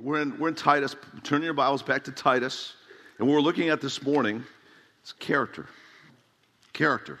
We're in, we're in Titus. Turn your Bibles back to Titus. And what we're looking at this morning is character. Character.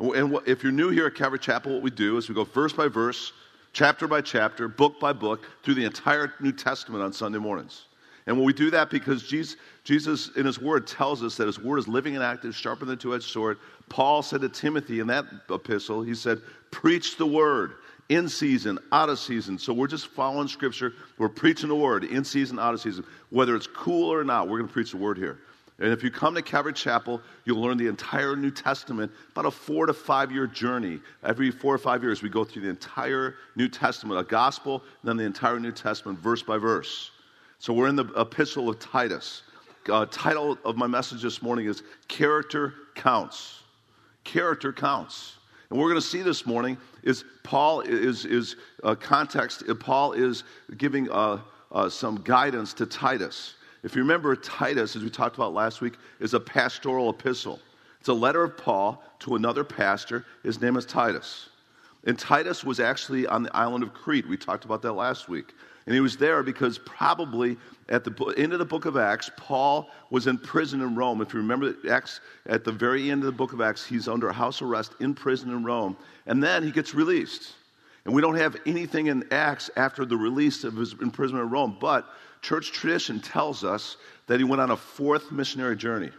And, what, if you're new here at Calvary Chapel, what we do is we go verse by verse, chapter by chapter, book by book, through the entire New Testament on Sunday mornings. And when we do that because Jesus, Jesus, in his word, tells us that his word is living and active, sharper than a two edged sword. Paul said to Timothy in that epistle, he said, Preach the word in season, out of season. So we're just following scripture. We're preaching the word in season, out of season. Whether it's cool or not, we're going to preach the word here. And if you come to Calvary Chapel, you'll learn the entire New Testament, about a four to five year journey. Every four or five years, we go through the entire New Testament, a gospel, and then the entire New Testament, verse by verse. So we're in the epistle of Titus. Uh, title of my message this morning is Character Counts. Character counts. And we're going to see this morning is Paul is, is uh, context, uh, Paul is giving uh, uh, some guidance to Titus. If you remember, Titus, as we talked about last week, is a pastoral epistle. It's a letter of Paul to another pastor. His name is Titus. And Titus was actually on the island of Crete. We talked about that last week. And he was there because probably at the end of the book of Acts, Paul was in prison in Rome. If you remember Acts, at the very end of the book of Acts, he's under house arrest in prison in Rome. And then he gets released. And we don't have anything in Acts after the release of his imprisonment in Rome, but church tradition tells us that he went on a fourth missionary journey.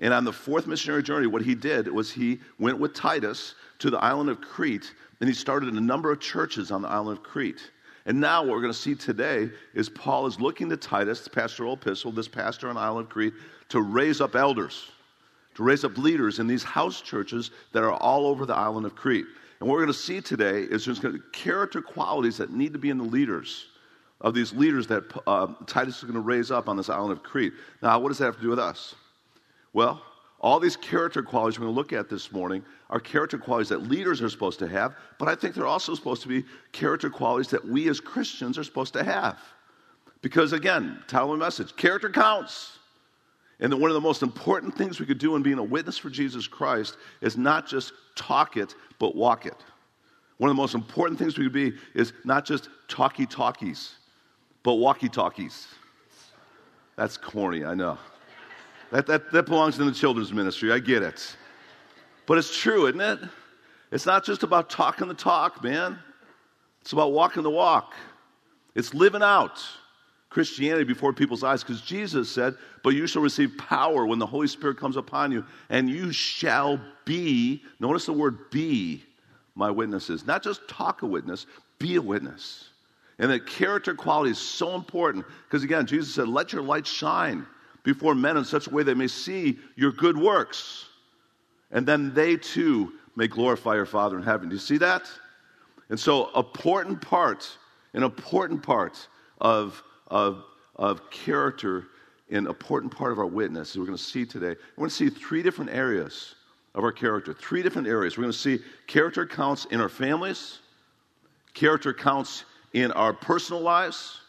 And on the fourth missionary journey, what he did was he went with Titus to the island of Crete, and he started a number of churches on the island of Crete. And now what we're going to see today is Paul is looking to Titus, the pastoral epistle, this pastor on island of Crete, to raise up elders, to raise up leaders in these house churches that are all over the island of Crete. And what we're going to see today is there's going to be character qualities that need to be in the leaders of these leaders that uh, Titus is going to raise up on this island of Crete. Now, what does that have to do with us? Well, all these character qualities we're going to look at this morning are character qualities that leaders are supposed to have, but I think they're also supposed to be character qualities that we as Christians are supposed to have. Because again, title of the message character counts. And one of the most important things we could do in being a witness for Jesus Christ is not just talk it, but walk it. One of the most important things we could be is not just talkie talkies, but walkie talkies. That's corny, I know. That, that, that belongs in the children's ministry. I get it. But it's true, isn't it? It's not just about talking the talk, man. It's about walking the walk. It's living out Christianity before people's eyes because Jesus said, But you shall receive power when the Holy Spirit comes upon you, and you shall be, notice the word be, my witnesses. Not just talk a witness, be a witness. And that character quality is so important because, again, Jesus said, Let your light shine before men in such a way they may see your good works. And then they too may glorify your Father in heaven. Do you see that? And so, important part, an important part of, of, of character, an important part of our witness, we're going to see today. We're going to see three different areas of our character. Three different areas. We're going to see character counts in our families, character counts in our personal lives,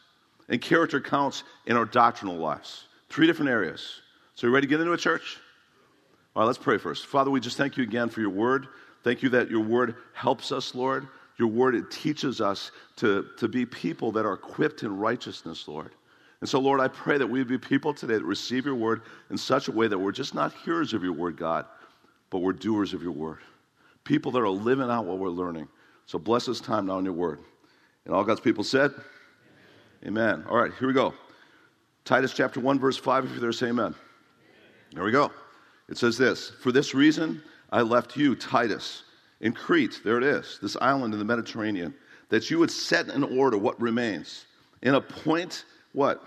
and character counts in our doctrinal lives. Three different areas. So, you ready to get into a church? All right, let's pray first. Father, we just thank you again for your word. Thank you that your word helps us, Lord. Your word, it teaches us to, to be people that are equipped in righteousness, Lord. And so, Lord, I pray that we would be people today that receive your word in such a way that we're just not hearers of your word, God, but we're doers of your word. People that are living out what we're learning. So bless this time now in your word. And all God's people said, Amen. Amen. All right, here we go. Titus chapter 1, verse 5, if you're there, say amen. There we go. It says this For this reason I left you, Titus, in Crete, there it is, this island in the Mediterranean, that you would set in order what remains and appoint what?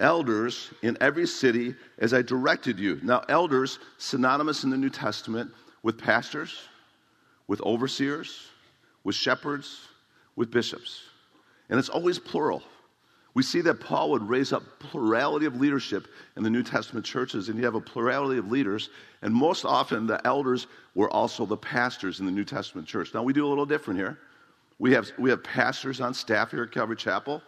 Elders in every city as I directed you. Now, elders, synonymous in the New Testament with pastors, with overseers, with shepherds, with bishops. And it's always plural. We see that Paul would raise up plurality of leadership in the New Testament churches, and you have a plurality of leaders, and most often the elders were also the pastors in the New Testament church. Now we do a little different here. We have, we have pastors on staff here at Calvary Chapel,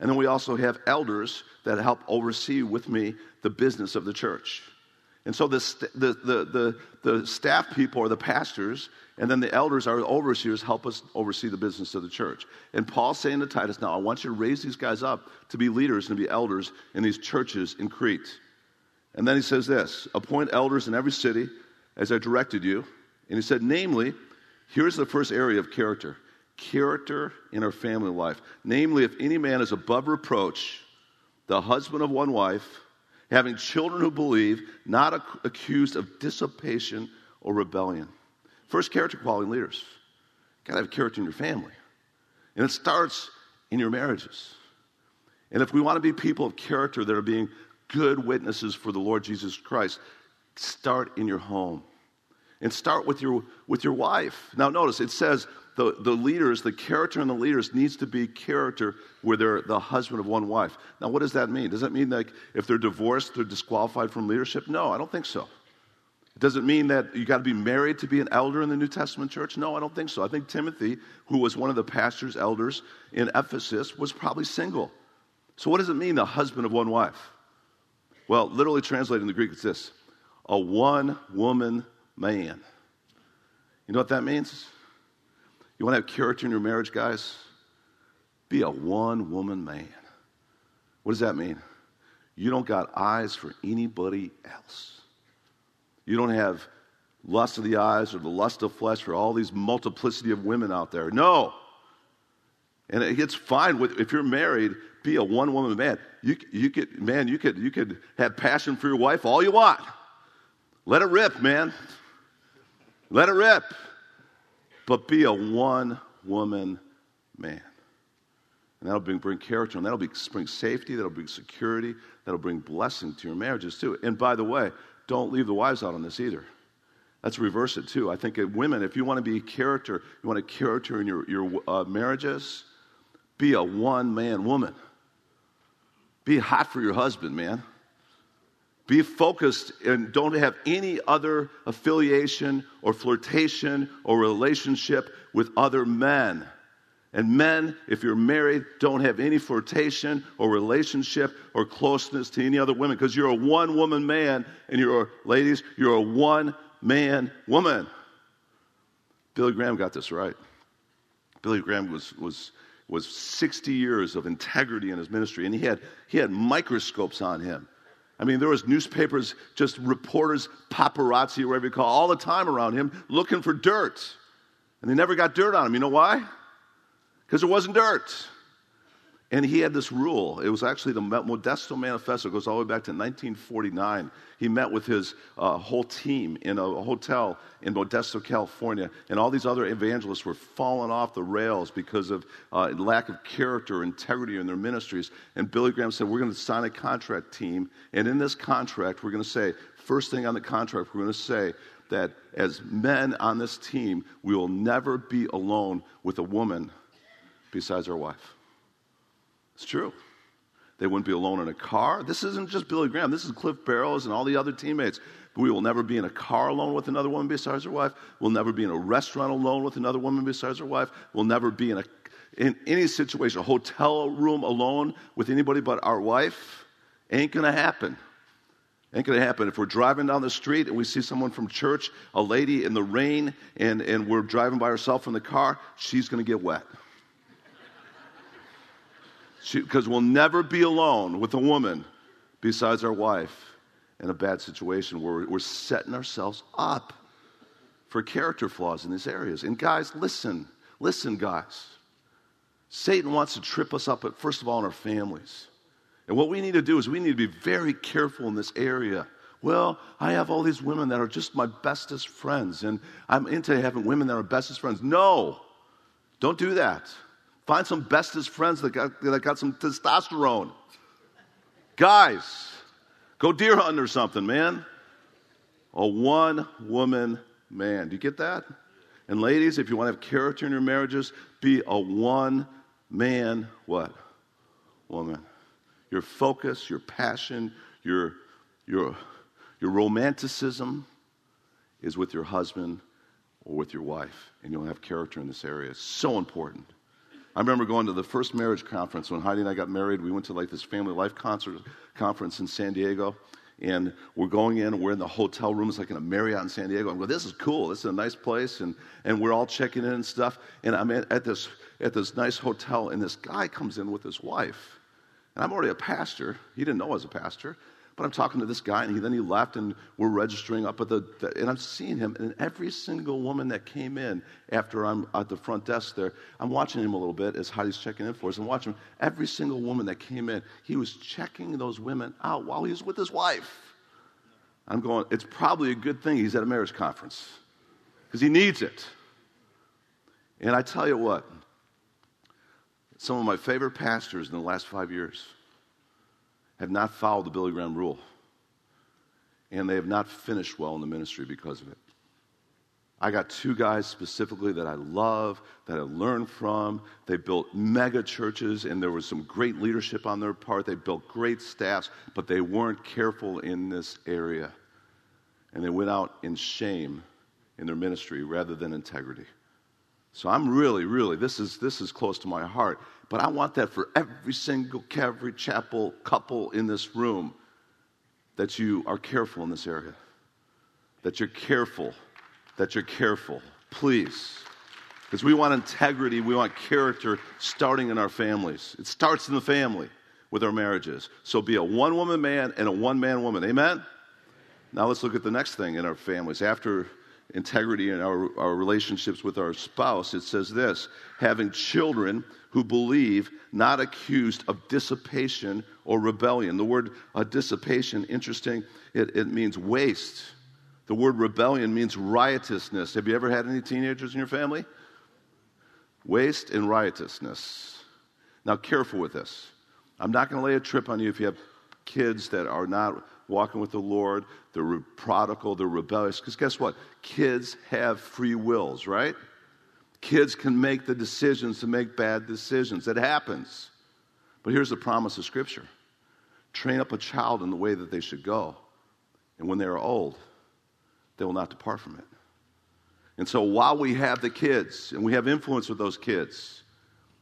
and then we also have elders that help oversee with me the business of the church. And so the, the, the, the, the staff people are the pastors, and then the elders are overseers, help us oversee the business of the church. And Paul's saying to Titus, now I want you to raise these guys up to be leaders and to be elders in these churches in Crete. And then he says this appoint elders in every city as I directed you. And he said, namely, here's the first area of character character in our family life. Namely, if any man is above reproach, the husband of one wife, having children who believe, not ac- accused of dissipation or rebellion. First, character quality leaders. Got to have character in your family. And it starts in your marriages. And if we want to be people of character that are being good witnesses for the Lord Jesus Christ, start in your home. And start with your, with your wife. Now, notice it says the, the leaders, the character in the leaders needs to be character where they're the husband of one wife. Now, what does that mean? Does that mean like if they're divorced, they're disqualified from leadership? No, I don't think so. It doesn't mean that you got to be married to be an elder in the New Testament church. No, I don't think so. I think Timothy, who was one of the pastors, elders in Ephesus, was probably single. So, what does it mean, the husband of one wife? Well, literally translated in the Greek, it's this a one woman man. You know what that means? You want to have character in your marriage, guys? Be a one woman man. What does that mean? You don't got eyes for anybody else. You don't have lust of the eyes or the lust of flesh for all these multiplicity of women out there. No. And it's fine with, if you're married, be a one woman man. You, you could, man, you could, you could have passion for your wife all you want. Let it rip, man. Let it rip but be a one woman man. And that'll bring, bring character, and that'll be, bring safety, that'll bring security, that'll bring blessing to your marriages too. And by the way, don't leave the wives out on this either. Let's reverse it too. I think women, if you want to be character, you want a character in your, your uh, marriages, be a one man woman. Be hot for your husband, man. Be focused and don't have any other affiliation or flirtation or relationship with other men. And men, if you're married, don't have any flirtation or relationship or closeness to any other women because you're a one woman man and you're, ladies, you're a one man woman. Billy Graham got this right. Billy Graham was, was, was 60 years of integrity in his ministry, and he had, he had microscopes on him I mean, there was newspapers, just reporters, paparazzi, or whatever you call all the time around him looking for dirt. And they never got dirt on him. You know why? Because there wasn't dirt. And he had this rule. It was actually the Modesto Manifesto. It goes all the way back to 1949. He met with his uh, whole team in a hotel in Modesto, California. And all these other evangelists were falling off the rails because of uh, lack of character, integrity in their ministries. And Billy Graham said, We're going to sign a contract team. And in this contract, we're going to say, first thing on the contract, we're going to say that as men on this team, we will never be alone with a woman besides our wife. It's true. They wouldn't be alone in a car. This isn't just Billy Graham. This is Cliff Barrows and all the other teammates. But We will never be in a car alone with another woman besides our wife. We'll never be in a restaurant alone with another woman besides our wife. We'll never be in, a, in any situation, a hotel room alone with anybody but our wife. Ain't going to happen. Ain't going to happen. If we're driving down the street and we see someone from church, a lady in the rain, and, and we're driving by herself in the car, she's going to get wet because we'll never be alone with a woman besides our wife in a bad situation where we're setting ourselves up for character flaws in these areas. And guys, listen, listen, guys. Satan wants to trip us up, at, first of all, in our families. And what we need to do is we need to be very careful in this area. Well, I have all these women that are just my bestest friends, and I'm into having women that are bestest friends. No, don't do that. Find some bestest friends that got, that got some testosterone. Guys, go deer hunting or something, man. A one woman man. Do you get that? And ladies, if you want to have character in your marriages, be a one man what? Woman. Your focus, your passion, your, your, your romanticism is with your husband or with your wife. And you'll have character in this area. It's so important. I remember going to the first marriage conference when Heidi and I got married. We went to like this family life concert conference in San Diego, and we're going in, we're in the hotel room. It's like in a Marriott in San Diego. I'm going, this is cool. This is a nice place. And, and we're all checking in and stuff. And I'm at, at, this, at this nice hotel, and this guy comes in with his wife. And I'm already a pastor. He didn't know I was a pastor. But I'm talking to this guy, and he, then he left, and we're registering up at the, and I'm seeing him, and every single woman that came in after I'm at the front desk there, I'm watching him a little bit as Heidi's checking in for us, and watching him. Every single woman that came in, he was checking those women out while he was with his wife. I'm going, it's probably a good thing he's at a marriage conference because he needs it. And I tell you what, some of my favorite pastors in the last five years have not followed the Billy Graham rule. And they have not finished well in the ministry because of it. I got two guys specifically that I love, that I learned from. They built mega churches, and there was some great leadership on their part. They built great staffs, but they weren't careful in this area. And they went out in shame in their ministry rather than integrity. So I'm really, really, this is, this is close to my heart. But I want that for every single Calvary Chapel couple in this room that you are careful in this area. That you're careful. That you're careful. Please. Because we want integrity, we want character starting in our families. It starts in the family with our marriages. So be a one woman man and a one man woman. Amen? Now let's look at the next thing in our families. After integrity in our, our relationships with our spouse, it says this having children who believe, not accused of dissipation or rebellion. The word uh, dissipation, interesting, it, it means waste. The word rebellion means riotousness. Have you ever had any teenagers in your family? Waste and riotousness. Now, careful with this. I'm not going to lay a trip on you if you have kids that are not walking with the Lord, they're prodigal, they're rebellious. Because guess what? Kids have free wills, right? Kids can make the decisions to make bad decisions. It happens. But here's the promise of Scripture train up a child in the way that they should go. And when they are old, they will not depart from it. And so while we have the kids and we have influence with those kids,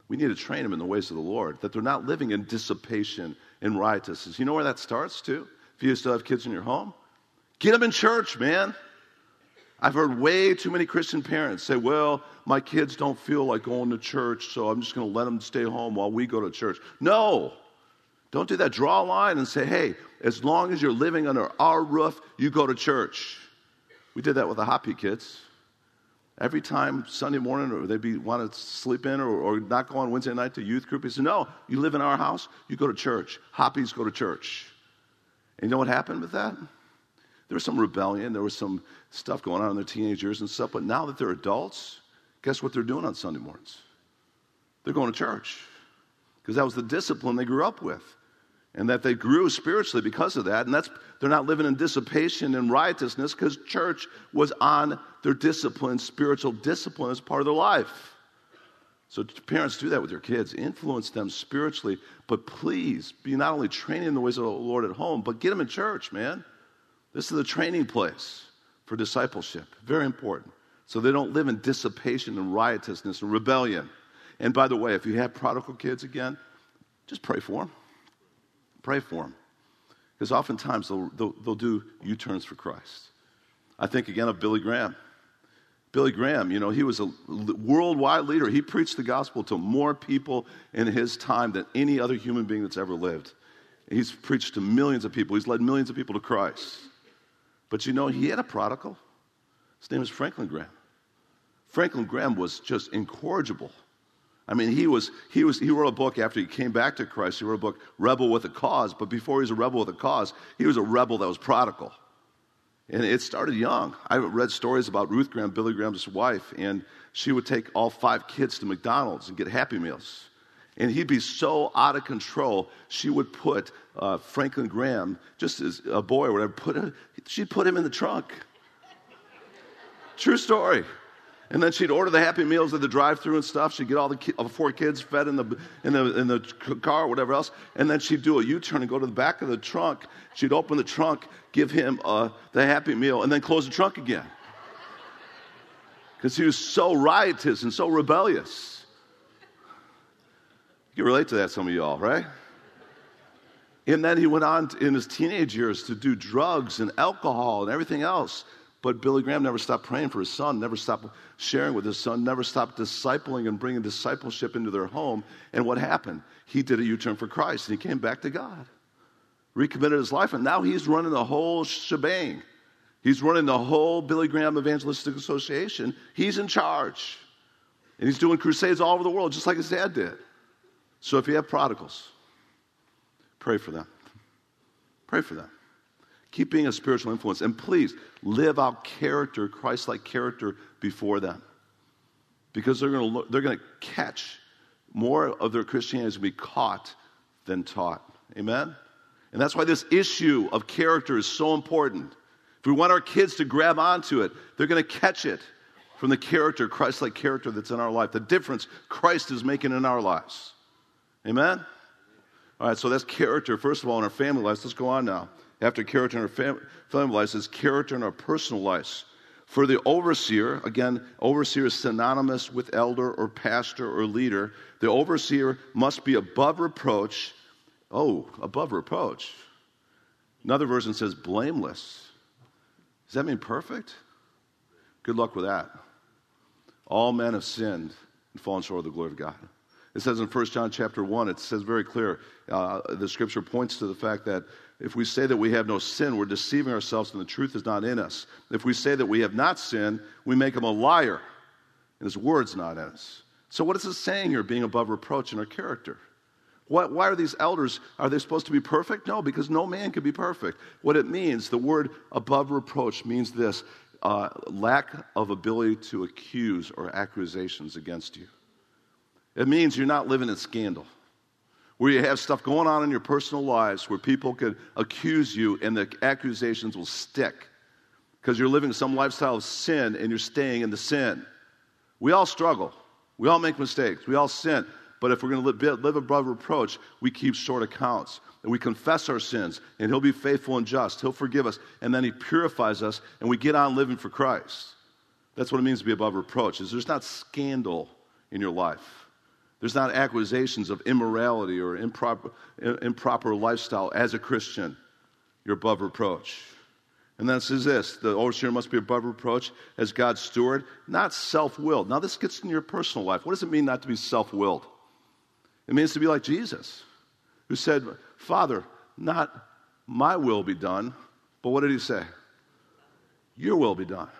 we need to train them in the ways of the Lord, that they're not living in dissipation and riotousness. You know where that starts, too? If you still have kids in your home, get them in church, man. I've heard way too many Christian parents say, well, my kids don't feel like going to church, so I'm just going to let them stay home while we go to church. No. Don't do that. Draw a line and say, hey, as long as you're living under our roof, you go to church. We did that with the Hoppy kids. Every time Sunday morning, or they'd be want to sleep in or, or not go on Wednesday night to youth group, he said, No, you live in our house, you go to church. Hoppies go to church. And you know what happened with that? There was some rebellion, there was some stuff going on in their teenage years and stuff, but now that they're adults, guess what they're doing on Sunday mornings? They're going to church because that was the discipline they grew up with. And that they grew spiritually because of that. And that's they're not living in dissipation and riotousness because church was on their discipline, spiritual discipline as part of their life. So parents do that with your kids. Influence them spiritually, but please be not only training in the ways of the Lord at home, but get them in church, man. This is the training place for discipleship. Very important. So they don't live in dissipation and riotousness and rebellion. And by the way, if you have prodigal kids again, just pray for them. Pray for them. Because oftentimes they'll, they'll, they'll do U turns for Christ. I think again of Billy Graham. Billy Graham, you know, he was a worldwide leader. He preached the gospel to more people in his time than any other human being that's ever lived. He's preached to millions of people, he's led millions of people to Christ. But you know, he had a prodigal. His name was Franklin Graham. Franklin Graham was just incorrigible. I mean, he was, he was, he wrote a book after he came back to Christ. He wrote a book, Rebel with a Cause. But before he was a rebel with a cause, he was a rebel that was prodigal. And it started young. I read stories about Ruth Graham, Billy Graham's wife, and she would take all five kids to McDonald's and get Happy Meals. And he'd be so out of control, she would put uh, Franklin Graham, just as a boy or whatever, put a, she'd put him in the trunk. True story. And then she'd order the Happy Meals at the drive-through and stuff. She'd get all the ki- four kids fed in the, in, the, in the car or whatever else. And then she'd do a U-turn and go to the back of the trunk. She'd open the trunk, give him uh, the Happy Meal, and then close the trunk again. Because he was so riotous and so rebellious. You can relate to that, some of y'all, right? And then he went on in his teenage years to do drugs and alcohol and everything else. But Billy Graham never stopped praying for his son, never stopped sharing with his son, never stopped discipling and bringing discipleship into their home. And what happened? He did a U turn for Christ and he came back to God, recommitted his life, and now he's running the whole shebang. He's running the whole Billy Graham Evangelistic Association. He's in charge. And he's doing crusades all over the world, just like his dad did. So if you have prodigals, pray for them. Pray for them. Keep being a spiritual influence. And please live out character, Christ like character, before them. Because they're going to they're going to catch more of their Christianity to be caught than taught. Amen? And that's why this issue of character is so important. If we want our kids to grab onto it, they're going to catch it from the character, Christ like character that's in our life, the difference Christ is making in our lives. Amen? All right, so that's character, first of all, in our family lives. Let's go on now. After character fam- family lives, is character in our personal lives. For the overseer, again, overseer is synonymous with elder or pastor or leader. The overseer must be above reproach. Oh, above reproach. Another version says blameless. Does that mean perfect? Good luck with that. All men have sinned and fallen short of the glory of God. It says in 1 John chapter 1, it says very clear, uh, the scripture points to the fact that if we say that we have no sin, we're deceiving ourselves and the truth is not in us. If we say that we have not sinned, we make him a liar and his word's not in us. So what is it saying here, being above reproach in our character? What, why are these elders, are they supposed to be perfect? No, because no man can be perfect. What it means, the word above reproach means this uh, lack of ability to accuse or accusations against you. It means you're not living in scandal, where you have stuff going on in your personal lives where people can accuse you and the accusations will stick because you're living some lifestyle of sin and you're staying in the sin. We all struggle, we all make mistakes, we all sin. But if we're going to live, live above reproach, we keep short accounts and we confess our sins, and He'll be faithful and just. He'll forgive us, and then He purifies us, and we get on living for Christ. That's what it means to be above reproach. Is there's not scandal in your life. There's not accusations of immorality or improper, improper lifestyle as a Christian. You're above reproach. And then it says this the overseer must be above reproach as God's steward, not self willed. Now, this gets in your personal life. What does it mean not to be self willed? It means to be like Jesus, who said, Father, not my will be done, but what did he say? Your will be done.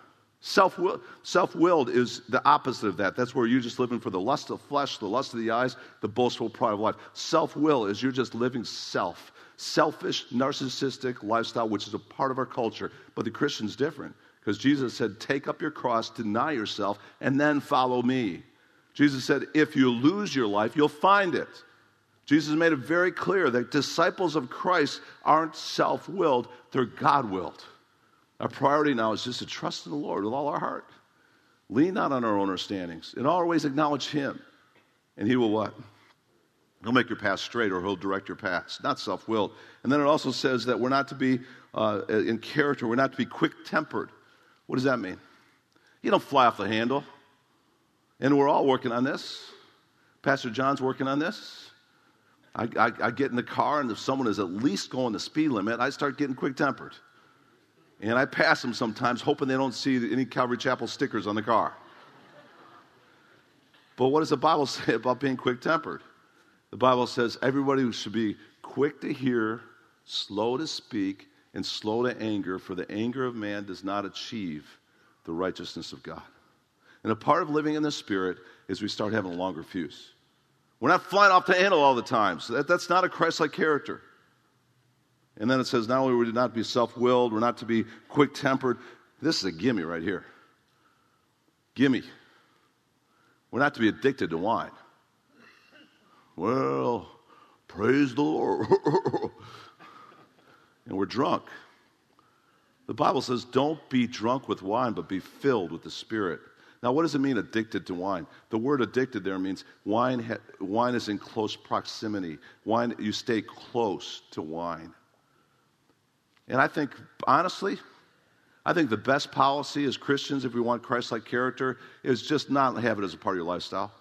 Self willed is the opposite of that. That's where you're just living for the lust of flesh, the lust of the eyes, the boastful pride of life. Self will is you're just living self. Selfish, narcissistic lifestyle, which is a part of our culture. But the Christian's different because Jesus said, Take up your cross, deny yourself, and then follow me. Jesus said, If you lose your life, you'll find it. Jesus made it very clear that disciples of Christ aren't self willed, they're God willed. Our priority now is just to trust in the Lord with all our heart. Lean not on our own understandings. In all our ways, acknowledge Him. And He will what? He'll make your path straight or He'll direct your paths, not self willed. And then it also says that we're not to be uh, in character, we're not to be quick tempered. What does that mean? You don't fly off the handle. And we're all working on this. Pastor John's working on this. I, I, I, get in the car, and if someone is at least going the speed limit, I start getting quick tempered. And I pass them sometimes, hoping they don't see any Calvary Chapel stickers on the car. But what does the Bible say about being quick tempered? The Bible says everybody should be quick to hear, slow to speak, and slow to anger, for the anger of man does not achieve the righteousness of God. And a part of living in the Spirit is we start having a longer fuse. We're not flying off the handle all the time. So that, that's not a Christ like character. And then it says, not only are we not to be self willed, we're not to be quick tempered. This is a gimme right here. Gimme. We're not to be addicted to wine. Well, praise the Lord. and we're drunk. The Bible says, don't be drunk with wine, but be filled with the Spirit. Now, what does it mean addicted to wine? The word addicted there means wine, ha- wine is in close proximity. Wine, you stay close to wine. And I think, honestly, I think the best policy as Christians, if we want Christ like character, is just not have it as a part of your lifestyle.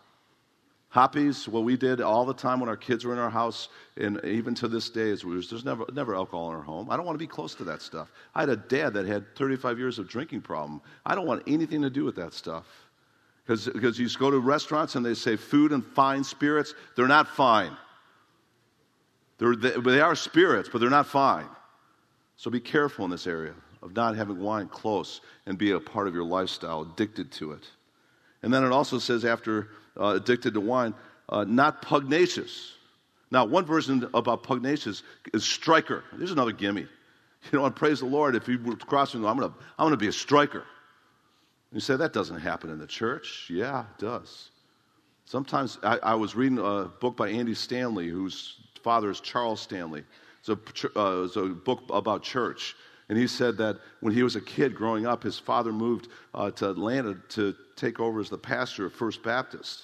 Hoppies, what we did all the time when our kids were in our house, and even to this day, is was, there's never, never alcohol in our home. I don't want to be close to that stuff. I had a dad that had 35 years of drinking problem. I don't want anything to do with that stuff. Because you go to restaurants and they say food and fine spirits, they're not fine. They're, they, they are spirits, but they're not fine. So be careful in this area of not having wine close and be a part of your lifestyle, addicted to it. And then it also says, after uh, addicted to wine, uh, not pugnacious. Now, one version about pugnacious is striker. There's another gimme. You know, and praise the Lord, if you were crossing, I'm going to I'm gonna be a striker. You say, that doesn't happen in the church. Yeah, it does. Sometimes I, I was reading a book by Andy Stanley, whose father is Charles Stanley. It's a, uh, it's a book about church. And he said that when he was a kid growing up, his father moved uh, to Atlanta to take over as the pastor of First Baptist.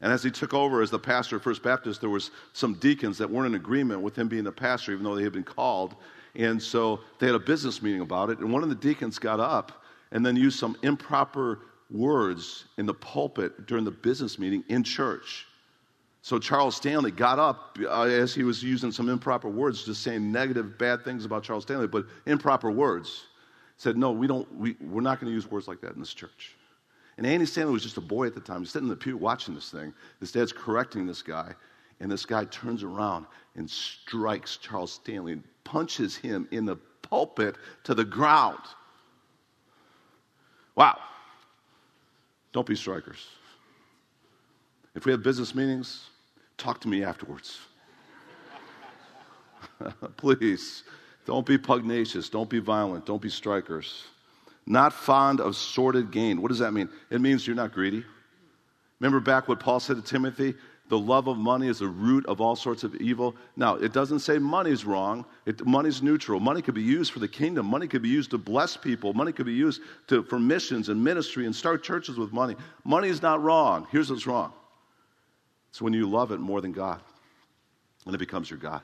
And as he took over as the pastor of First Baptist, there was some deacons that weren't in agreement with him being the pastor, even though they had been called. And so they had a business meeting about it. And one of the deacons got up and then used some improper words in the pulpit during the business meeting in church. So Charles Stanley got up uh, as he was using some improper words, just saying negative, bad things about Charles Stanley, but improper words. Said, no, we don't, we, we're not going to use words like that in this church. And Andy Stanley was just a boy at the time. He's sitting in the pew watching this thing. His dad's correcting this guy. And this guy turns around and strikes Charles Stanley and punches him in the pulpit to the ground. Wow. Don't be strikers. If we have business meetings, talk to me afterwards. Please, don't be pugnacious. Don't be violent. Don't be strikers. Not fond of sordid gain. What does that mean? It means you're not greedy. Remember back what Paul said to Timothy? the love of money is the root of all sorts of evil. Now, it doesn't say money's wrong. It, money's neutral. Money could be used for the kingdom. Money could be used to bless people. Money could be used to, for missions and ministry and start churches with money. Money is not wrong. Here's what's wrong. It's when you love it more than God, and it becomes your God.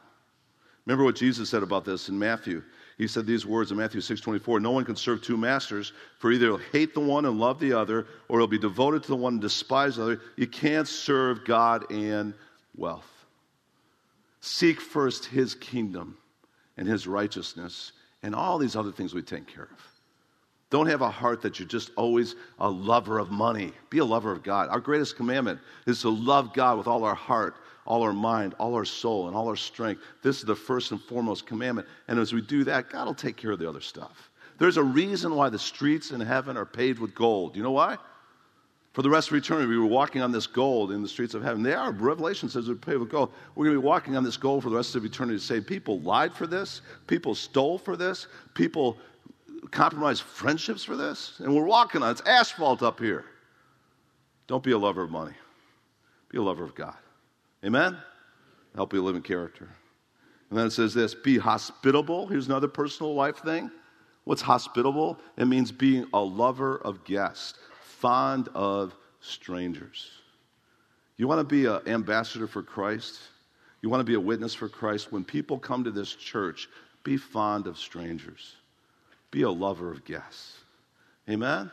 Remember what Jesus said about this in Matthew. He said these words in Matthew 6 24 No one can serve two masters, for either he'll hate the one and love the other, or he'll be devoted to the one and despise the other. You can't serve God and wealth. Seek first his kingdom and his righteousness, and all these other things we take care of. Don't have a heart that you're just always a lover of money. Be a lover of God. Our greatest commandment is to love God with all our heart, all our mind, all our soul, and all our strength. This is the first and foremost commandment. And as we do that, God will take care of the other stuff. There's a reason why the streets in heaven are paved with gold. You know why? For the rest of eternity, we were walking on this gold in the streets of heaven. They are. Revelation says we're paved with gold. We're going to be walking on this gold for the rest of eternity to say people lied for this, people stole for this, people compromised friendships for this, and we're walking on. It's asphalt up here. Don't be a lover of money. Be a lover of God. Amen? Help you live in character. And then it says this be hospitable. Here's another personal life thing. What's hospitable? It means being a lover of guests, fond of strangers. You want to be an ambassador for Christ? You want to be a witness for Christ? When people come to this church, be fond of strangers. Be a lover of guests. Amen?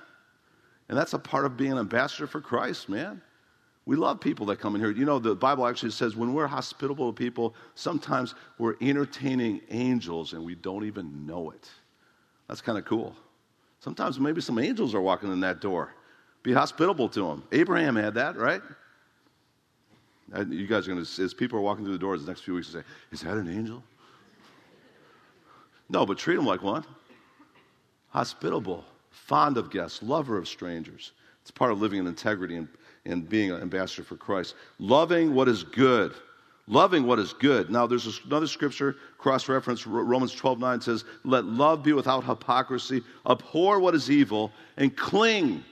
And that's a part of being an ambassador for Christ, man. We love people that come in here. You know, the Bible actually says when we're hospitable to people, sometimes we're entertaining angels and we don't even know it. That's kind of cool. Sometimes maybe some angels are walking in that door. Be hospitable to them. Abraham had that, right? You guys are going to, as people are walking through the doors the next few weeks, say, Is that an angel? No, but treat them like one. Hospitable, fond of guests, lover of strangers. It's part of living in integrity and and being an ambassador for Christ. Loving what is good. Loving what is good. Now, there's another scripture, cross reference, Romans 12 9 says, Let love be without hypocrisy, abhor what is evil, and cling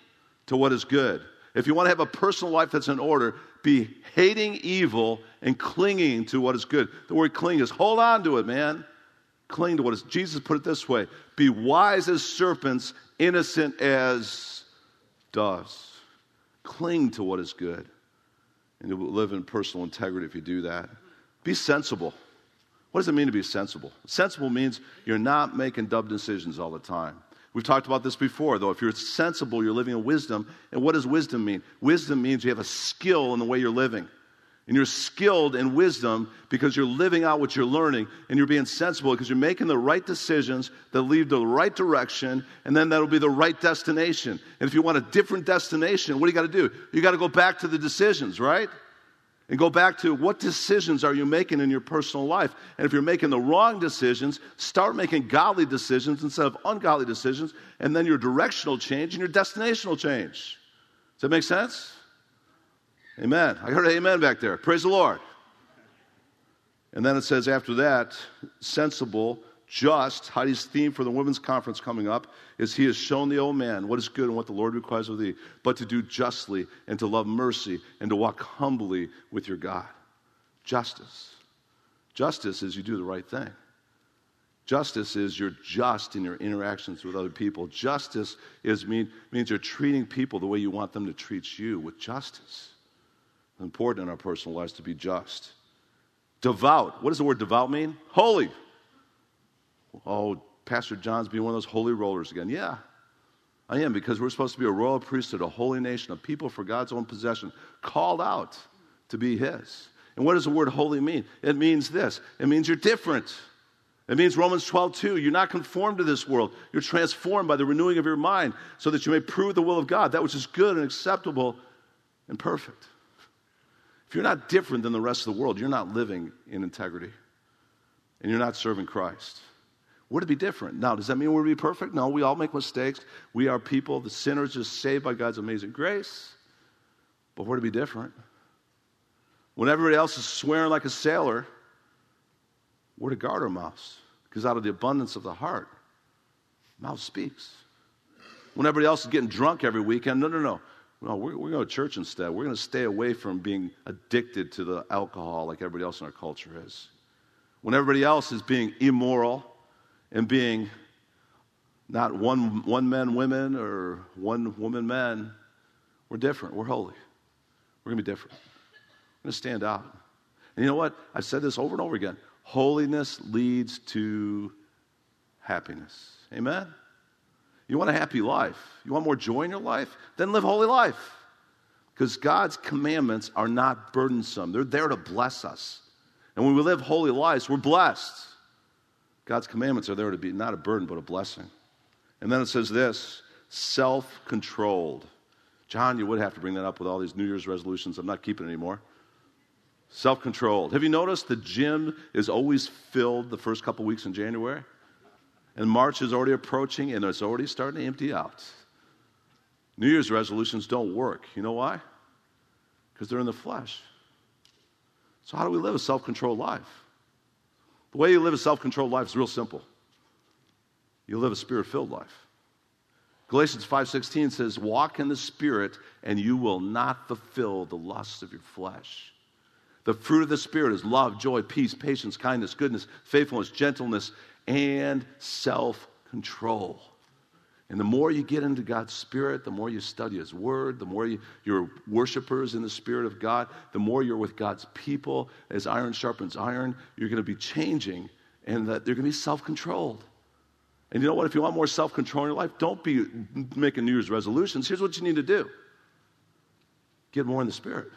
to what is good. If you want to have a personal life that's in order, be hating evil and clinging to what is good. The word cling is hold on to it, man. Cling to what is. Jesus put it this way be wise as serpents, innocent as doves. Cling to what is good. And you'll live in personal integrity if you do that. Be sensible. What does it mean to be sensible? Sensible means you're not making dumb decisions all the time. We've talked about this before, though. If you're sensible, you're living in wisdom. And what does wisdom mean? Wisdom means you have a skill in the way you're living. And you're skilled in wisdom because you're living out what you're learning and you're being sensible because you're making the right decisions that lead to the right direction and then that'll be the right destination. And if you want a different destination, what do you got to do? You got to go back to the decisions, right? And go back to what decisions are you making in your personal life? And if you're making the wrong decisions, start making godly decisions instead of ungodly decisions, and then your directional change and your destinational change. Does that make sense? Amen. I heard amen back there. Praise the Lord. And then it says after that, sensible, just. Heidi's theme for the women's conference coming up is He has shown the old man what is good and what the Lord requires of thee, but to do justly and to love mercy and to walk humbly with your God. Justice. Justice is you do the right thing. Justice is you're just in your interactions with other people. Justice is mean, means you're treating people the way you want them to treat you with justice important in our personal lives to be just. Devout. What does the word devout mean? Holy. Oh, Pastor John's being one of those holy rollers again. Yeah, I am because we're supposed to be a royal priesthood, a holy nation, a people for God's own possession, called out to be His. And what does the word holy mean? It means this it means you're different. It means Romans 12, 2, you're not conformed to this world. You're transformed by the renewing of your mind so that you may prove the will of God, that which is good and acceptable and perfect. You're not different than the rest of the world, you're not living in integrity and you're not serving Christ. We're to be different. Now, does that mean we're to be perfect? No, we all make mistakes. We are people, the sinners just saved by God's amazing grace. But we're to be different. When everybody else is swearing like a sailor, we're to guard our mouths because out of the abundance of the heart, mouth speaks. When everybody else is getting drunk every weekend, no, no, no. No, we're, we're going to church instead. We're going to stay away from being addicted to the alcohol like everybody else in our culture is. When everybody else is being immoral and being not one, one man women or one woman men, we're different. We're holy. We're going to be different. We're going to stand out. And you know what? I've said this over and over again. Holiness leads to happiness. Amen? You want a happy life? You want more joy in your life? Then live holy life. Because God's commandments are not burdensome, they're there to bless us. And when we live holy lives, we're blessed. God's commandments are there to be not a burden, but a blessing. And then it says this self controlled. John, you would have to bring that up with all these New Year's resolutions. I'm not keeping anymore. Self controlled. Have you noticed the gym is always filled the first couple weeks in January? And March is already approaching and it's already starting to empty out. New Year's resolutions don't work. You know why? Because they're in the flesh. So, how do we live a self controlled life? The way you live a self controlled life is real simple. You live a spirit filled life. Galatians 5:16 says, "Walk in the spirit and you will not fulfill the lusts of your flesh." The fruit of the spirit is love, joy, peace, patience, kindness, goodness, faithfulness, gentleness, and self control. And the more you get into God's Spirit, the more you study His Word, the more you, you're worshipers in the Spirit of God, the more you're with God's people, as iron sharpens iron, you're going to be changing and that they're going to be self controlled. And you know what? If you want more self control in your life, don't be making New Year's resolutions. Here's what you need to do get more in the Spirit,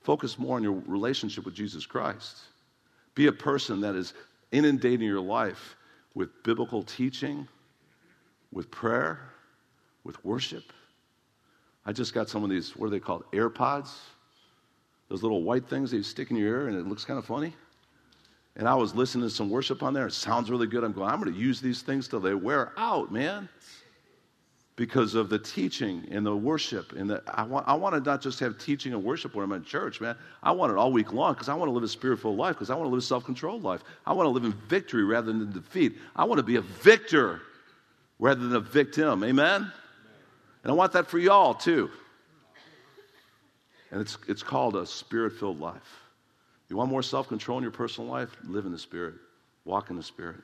focus more on your relationship with Jesus Christ. Be a person that is inundating your life with biblical teaching, with prayer, with worship. I just got some of these, what are they called? AirPods? Those little white things that you stick in your ear and it looks kind of funny. And I was listening to some worship on there. It sounds really good. I'm going, I'm going to use these things till they wear out, man because of the teaching and the worship. And the, I, want, I want to not just have teaching and worship when I'm in church, man. I want it all week long because I want to live a spiritual life, because I want to live a self controlled life. I want to live in victory rather than defeat. I want to be a victor rather than a victim. Amen? And I want that for y'all too. And it's, it's called a spirit filled life. You want more self control in your personal life? Live in the Spirit, walk in the Spirit,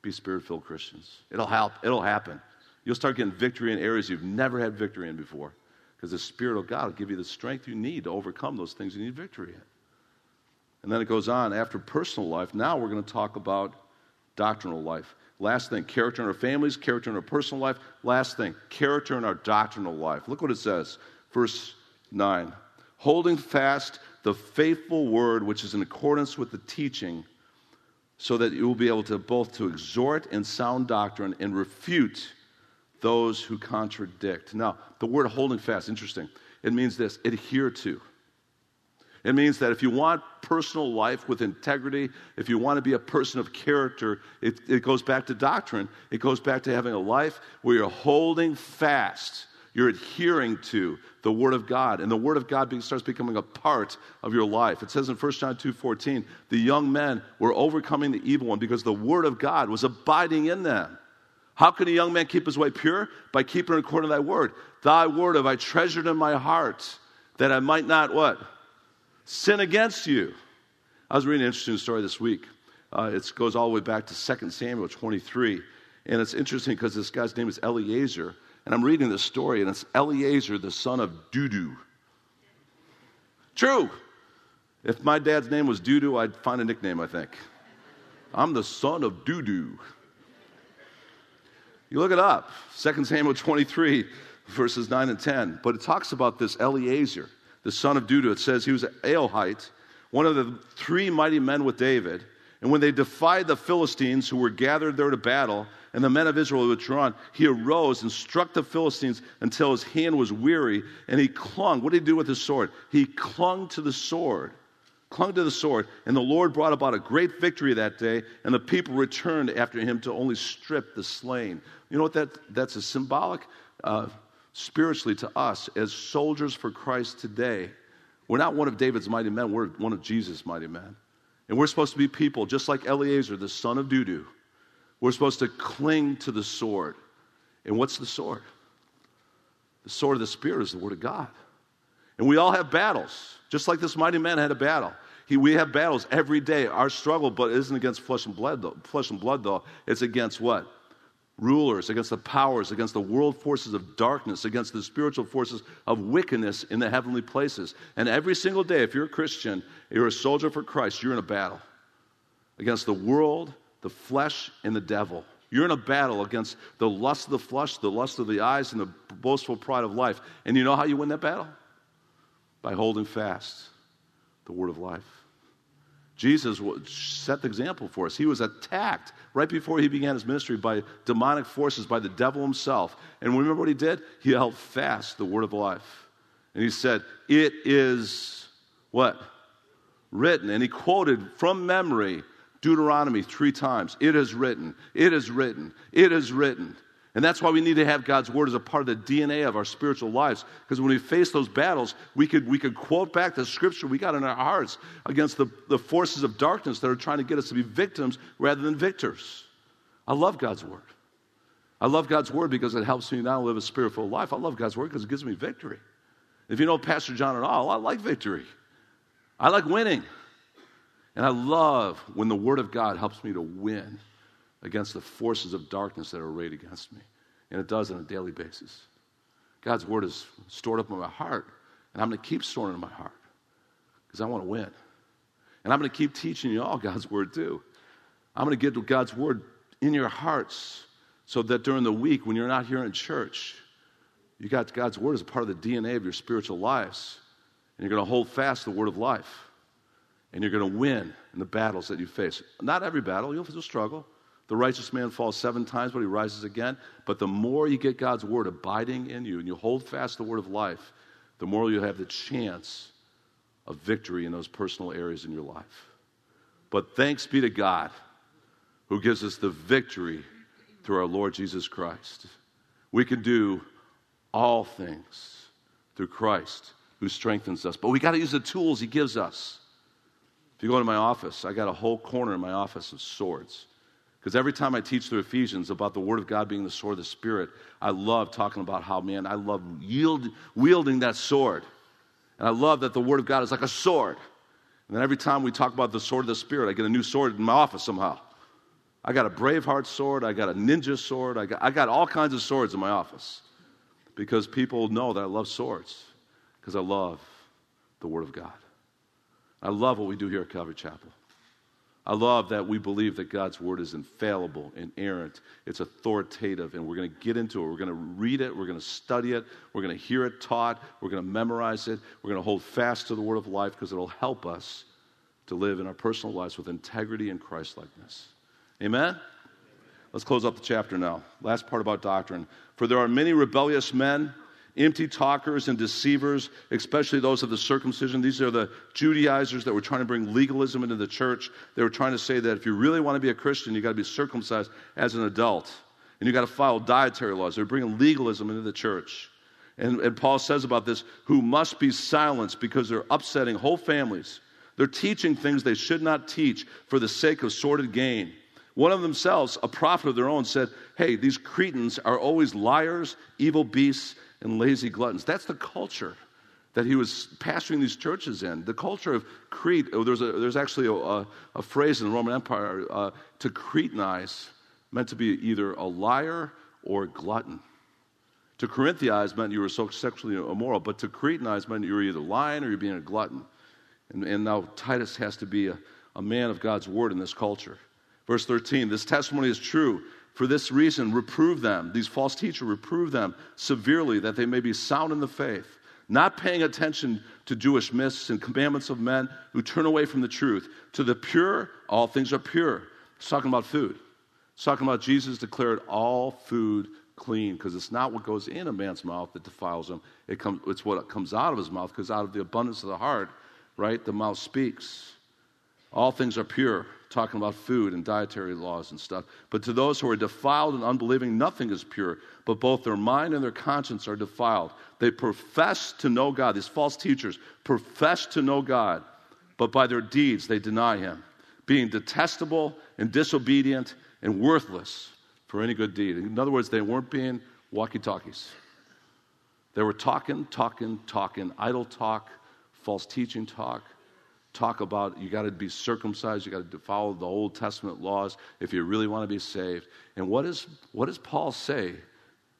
be spirit filled Christians. It'll help, it'll happen. You'll start getting victory in areas you've never had victory in before because the Spirit of God will give you the strength you need to overcome those things you need victory in. And then it goes on after personal life. Now we're going to talk about doctrinal life. Last thing, character in our families, character in our personal life. Last thing, character in our doctrinal life. Look what it says, verse 9. Holding fast the faithful word which is in accordance with the teaching, so that you will be able to both to exhort in sound doctrine and refute those who contradict. Now, the word holding fast, interesting. It means this adhere to. It means that if you want personal life with integrity, if you want to be a person of character, it, it goes back to doctrine. It goes back to having a life where you're holding fast, you're adhering to the Word of God, and the Word of God starts becoming a part of your life. It says in 1 John 2:14, the young men were overcoming the evil one because the Word of God was abiding in them. How can a young man keep his way pure? By keeping according to thy word. Thy word have I treasured in my heart, that I might not what? sin against you. I was reading an interesting story this week. Uh, it goes all the way back to 2 Samuel 23. And it's interesting because this guy's name is Eleazar. And I'm reading this story, and it's Eleazar, the son of Dudu. True. If my dad's name was Dudu, I'd find a nickname, I think. I'm the son of Dudu. You look it up, 2 Samuel 23, verses 9 and 10. But it talks about this Eleazar the son of Dudu. It says he was an Ahohite, one of the three mighty men with David. And when they defied the Philistines who were gathered there to battle, and the men of Israel were drawn, he arose and struck the Philistines until his hand was weary, and he clung. What did he do with his sword? He clung to the sword. Clung to the sword, and the Lord brought about a great victory that day, and the people returned after him to only strip the slain. You know what that, that's a symbolic uh, spiritually to us as soldiers for Christ today. We're not one of David's mighty men, we're one of Jesus' mighty men. And we're supposed to be people just like Eleazar, the son of Dudu. We're supposed to cling to the sword. And what's the sword? The sword of the Spirit is the Word of God. And we all have battles, just like this mighty man had a battle. He, we have battles every day. Our struggle, but isn't against flesh and blood, though. Flesh and blood, though. It's against what? Rulers, against the powers, against the world forces of darkness, against the spiritual forces of wickedness in the heavenly places. And every single day, if you're a Christian, you're a soldier for Christ, you're in a battle against the world, the flesh, and the devil. You're in a battle against the lust of the flesh, the lust of the eyes, and the boastful pride of life. And you know how you win that battle? By holding fast the word of life. Jesus set the example for us. He was attacked right before he began his ministry by demonic forces, by the devil himself. And remember what he did? He held fast the word of life. And he said, It is what? Written. And he quoted from memory Deuteronomy three times. It is written. It is written. It is written. And that's why we need to have God's word as a part of the DNA of our spiritual lives. Because when we face those battles, we could, we could quote back the scripture we got in our hearts against the, the forces of darkness that are trying to get us to be victims rather than victors. I love God's word. I love God's word because it helps me now live a spiritual life. I love God's word because it gives me victory. If you know Pastor John at all, I like victory. I like winning. And I love when the word of God helps me to win against the forces of darkness that are arrayed against me. And it does on a daily basis. God's word is stored up in my heart, and I'm going to keep storing in my heart because I want to win. And I'm going to keep teaching you all God's word too. I'm going to get God's word in your hearts so that during the week when you're not here in church, you got God's word as a part of the DNA of your spiritual lives. And you're going to hold fast the word of life. And you're going to win in the battles that you face. Not every battle, you'll struggle. The righteous man falls seven times, but he rises again. But the more you get God's word abiding in you and you hold fast the word of life, the more you have the chance of victory in those personal areas in your life. But thanks be to God who gives us the victory through our Lord Jesus Christ. We can do all things through Christ who strengthens us. But we got to use the tools he gives us. If you go into my office, I got a whole corner in my office of swords. Because every time I teach through Ephesians about the Word of God being the sword of the Spirit, I love talking about how, man, I love yield, wielding that sword. And I love that the Word of God is like a sword. And then every time we talk about the sword of the Spirit, I get a new sword in my office somehow. I got a Braveheart sword, I got a ninja sword, I got, I got all kinds of swords in my office. Because people know that I love swords, because I love the Word of God. I love what we do here at Calvary Chapel. I love that we believe that God's word is infallible, inerrant, it's authoritative, and we're going to get into it. We're going to read it, we're going to study it, we're going to hear it taught, we're going to memorize it, we're going to hold fast to the word of life because it'll help us to live in our personal lives with integrity and Christlikeness. Amen? Let's close up the chapter now. Last part about doctrine. For there are many rebellious men empty talkers and deceivers, especially those of the circumcision. These are the Judaizers that were trying to bring legalism into the church. They were trying to say that if you really want to be a Christian, you've got to be circumcised as an adult. And you've got to follow dietary laws. They're bringing legalism into the church. And, and Paul says about this, who must be silenced because they're upsetting whole families. They're teaching things they should not teach for the sake of sordid gain. One of themselves, a prophet of their own, said, Hey, these Cretans are always liars, evil beasts, and lazy gluttons. That's the culture that he was pastoring these churches in. The culture of Crete, oh, there's, a, there's actually a, a, a, phrase in the Roman Empire uh, to Cretanize meant to be either a liar or a glutton. To Corinthianize meant you were so sexually immoral, but to Cretanize meant you were either lying or you're being a glutton. And, and now Titus has to be a, a man of God's word in this culture. Verse 13 this testimony is true. For this reason, reprove them, these false teachers, reprove them severely that they may be sound in the faith, not paying attention to Jewish myths and commandments of men who turn away from the truth. To the pure, all things are pure. It's talking about food. It's talking about Jesus declared all food clean because it's not what goes in a man's mouth that defiles him. It come, it's what comes out of his mouth because out of the abundance of the heart, right, the mouth speaks. All things are pure talking about food and dietary laws and stuff. But to those who are defiled and unbelieving, nothing is pure, but both their mind and their conscience are defiled. They profess to know God. These false teachers profess to know God, but by their deeds they deny Him, being detestable and disobedient and worthless for any good deed. In other words, they weren't being walkie talkies. They were talking, talking, talking, idle talk, false teaching talk talk about you got to be circumcised, you got to follow the Old Testament laws if you really want to be saved. And what, is, what does Paul say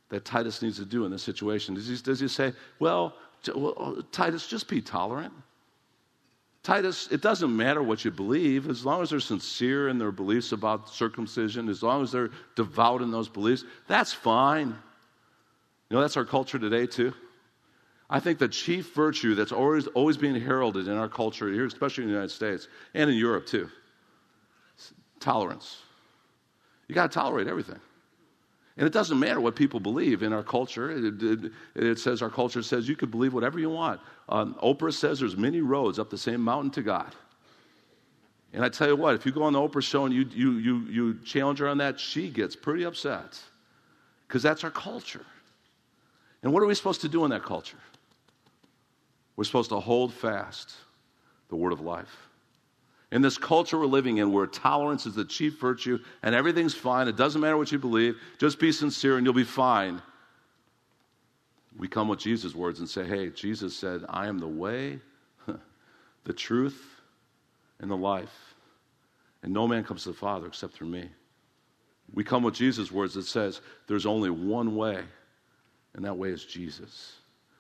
that Titus needs to do in this situation? Does he, does he say, well, well, oh, Titus, just be tolerant? Titus, it doesn't matter what you believe, as long as they're sincere in their beliefs about circumcision, as long as they're devout in those beliefs, that's fine. You know, that's our culture today, too. I think the chief virtue that's always, always being heralded in our culture here, especially in the United States and in Europe too, tolerance. You got to tolerate everything. And it doesn't matter what people believe in our culture. It, it, it says our culture says you can believe whatever you want. Um, Oprah says there's many roads up the same mountain to God. And I tell you what, if you go on the Oprah show and you, you, you, you challenge her on that, she gets pretty upset because that's our culture. And what are we supposed to do in that culture? We're supposed to hold fast the word of life. In this culture we're living in, where tolerance is the chief virtue and everything's fine, it doesn't matter what you believe, just be sincere and you'll be fine. We come with Jesus' words and say, hey, Jesus said, I am the way, the truth, and the life. And no man comes to the Father except through me. We come with Jesus' words that says, there's only one way, and that way is Jesus.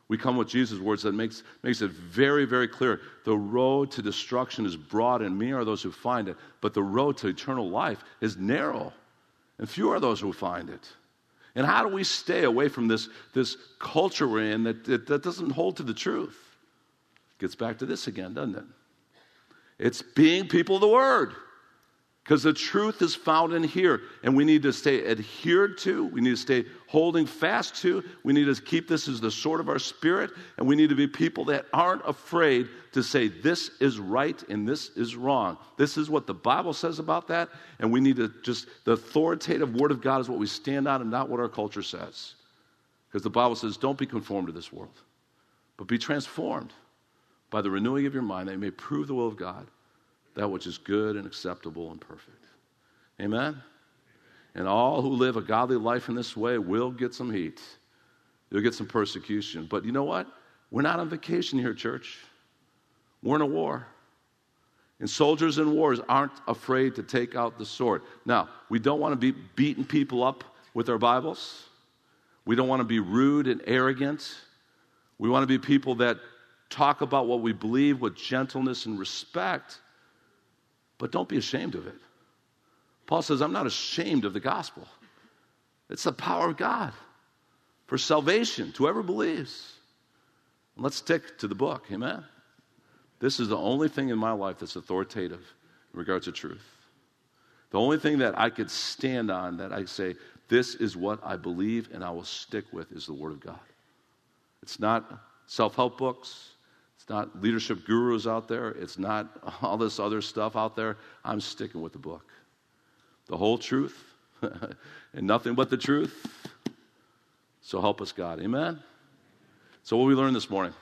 We come with Jesus' words that makes, makes it very, very clear. The road to destruction is broad, and many are those who find it, but the road to eternal life is narrow, and few are those who find it. And how do we stay away from this, this culture we're in that, that, that doesn't hold to the truth? Gets back to this again, doesn't it? It's being people of the Word. Because the truth is found in here, and we need to stay adhered to. We need to stay holding fast to. We need to keep this as the sword of our spirit, and we need to be people that aren't afraid to say, This is right and this is wrong. This is what the Bible says about that, and we need to just, the authoritative word of God is what we stand on and not what our culture says. Because the Bible says, Don't be conformed to this world, but be transformed by the renewing of your mind that you may prove the will of God that which is good and acceptable and perfect. Amen? And all who live a godly life in this way will get some heat. You'll get some persecution. But you know what? We're not on vacation here, church. We're in a war. And soldiers in wars aren't afraid to take out the sword. Now, we don't want to be beating people up with our Bibles. We don't want to be rude and arrogant. We want to be people that talk about what we believe with gentleness and respect. But don't be ashamed of it. Paul says, I'm not ashamed of the gospel. It's the power of God for salvation to whoever believes. And let's stick to the book. Amen. This is the only thing in my life that's authoritative in regards to truth. The only thing that I could stand on that I say, this is what I believe and I will stick with is the Word of God. It's not self help books. It's not leadership gurus out there. It's not all this other stuff out there. I'm sticking with the book. The whole truth and nothing but the truth. So help us, God. Amen? So, what we learned this morning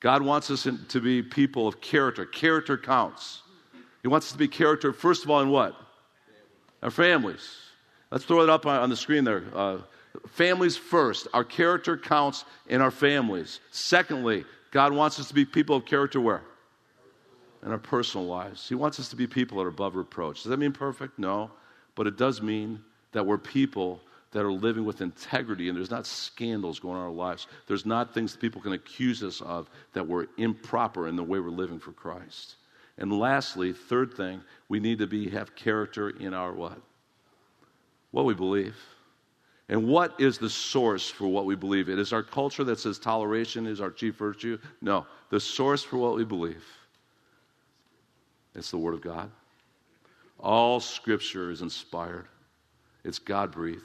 God wants us to be people of character. Character counts. He wants us to be character, first of all, in what? Our families. Let's throw it up on the screen there. Uh, families first. Our character counts in our families. Secondly, God wants us to be people of character where? In our personal lives. He wants us to be people that are above reproach. Does that mean perfect? No. But it does mean that we're people that are living with integrity and there's not scandals going on in our lives. There's not things that people can accuse us of that we're improper in the way we're living for Christ. And lastly, third thing, we need to be have character in our what? What we believe. And what is the source for what we believe? It is our culture that says toleration is our chief virtue. No, the source for what we believe. It's the Word of God. All Scripture is inspired. It's God breathed.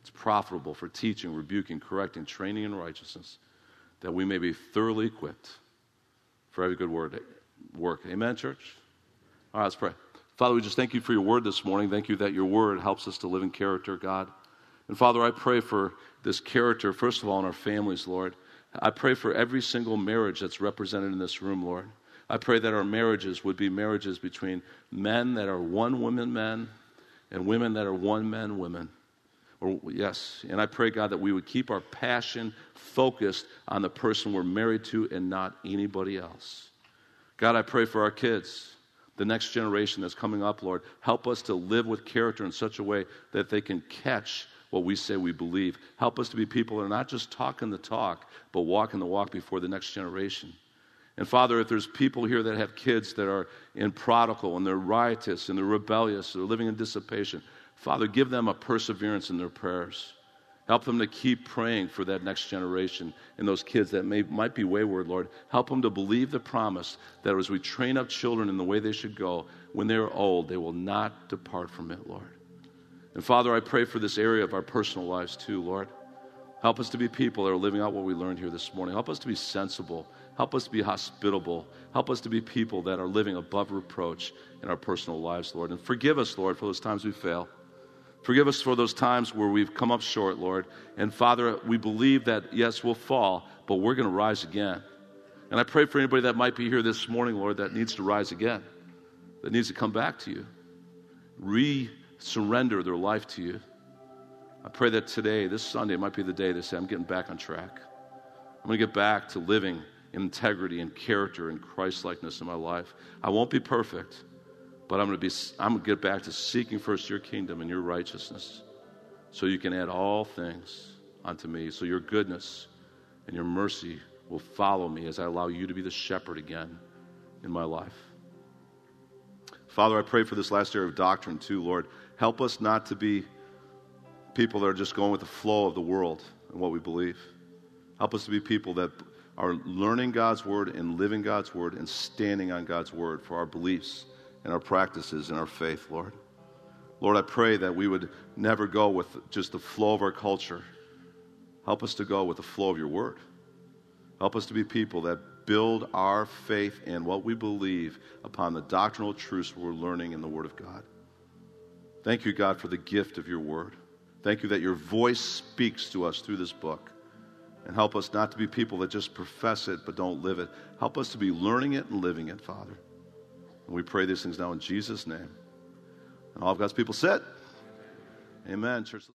It's profitable for teaching, rebuking, correcting, training in righteousness, that we may be thoroughly equipped for every good word, work. Amen, church? All right, let's pray. Father, we just thank you for your word this morning. Thank you that your word helps us to live in character, God. And Father, I pray for this character, first of all, in our families, Lord. I pray for every single marriage that's represented in this room, Lord. I pray that our marriages would be marriages between men that are one woman men and women that are one man women. Or, yes, and I pray, God, that we would keep our passion focused on the person we're married to and not anybody else. God, I pray for our kids, the next generation that's coming up, Lord. Help us to live with character in such a way that they can catch what we say we believe. Help us to be people that are not just talking the talk, but walking the walk before the next generation. And Father, if there's people here that have kids that are in prodigal and they're riotous and they're rebellious, they're living in dissipation, Father, give them a perseverance in their prayers. Help them to keep praying for that next generation and those kids that may, might be wayward, Lord. Help them to believe the promise that as we train up children in the way they should go, when they're old, they will not depart from it, Lord. And Father, I pray for this area of our personal lives too, Lord. Help us to be people that are living out what we learned here this morning. Help us to be sensible. Help us to be hospitable. Help us to be people that are living above reproach in our personal lives, Lord. And forgive us, Lord, for those times we fail. Forgive us for those times where we've come up short, Lord. And Father, we believe that, yes, we'll fall, but we're going to rise again. And I pray for anybody that might be here this morning, Lord, that needs to rise again, that needs to come back to you, re surrender their life to you. I pray that today, this Sunday, might be the day they say, I'm getting back on track. I'm going to get back to living in integrity and character and Christ likeness in my life. I won't be perfect. But I'm going to be I'm going to get back to seeking first your kingdom and your righteousness so you can add all things unto me. So your goodness and your mercy will follow me as I allow you to be the shepherd again in my life. Father, I pray for this last area of doctrine too, Lord. Help us not to be people that are just going with the flow of the world and what we believe. Help us to be people that are learning God's word and living God's word and standing on God's word for our beliefs and our practices and our faith, Lord. Lord, I pray that we would never go with just the flow of our culture. Help us to go with the flow of your word. Help us to be people that build our faith and what we believe upon the doctrinal truths we're learning in the Word of God. Thank you, God, for the gift of your Word. Thank you that your voice speaks to us through this book. And help us not to be people that just profess it but don't live it. Help us to be learning it and living it, Father. And we pray these things now in Jesus' name. And all of God's people said, Amen. Church.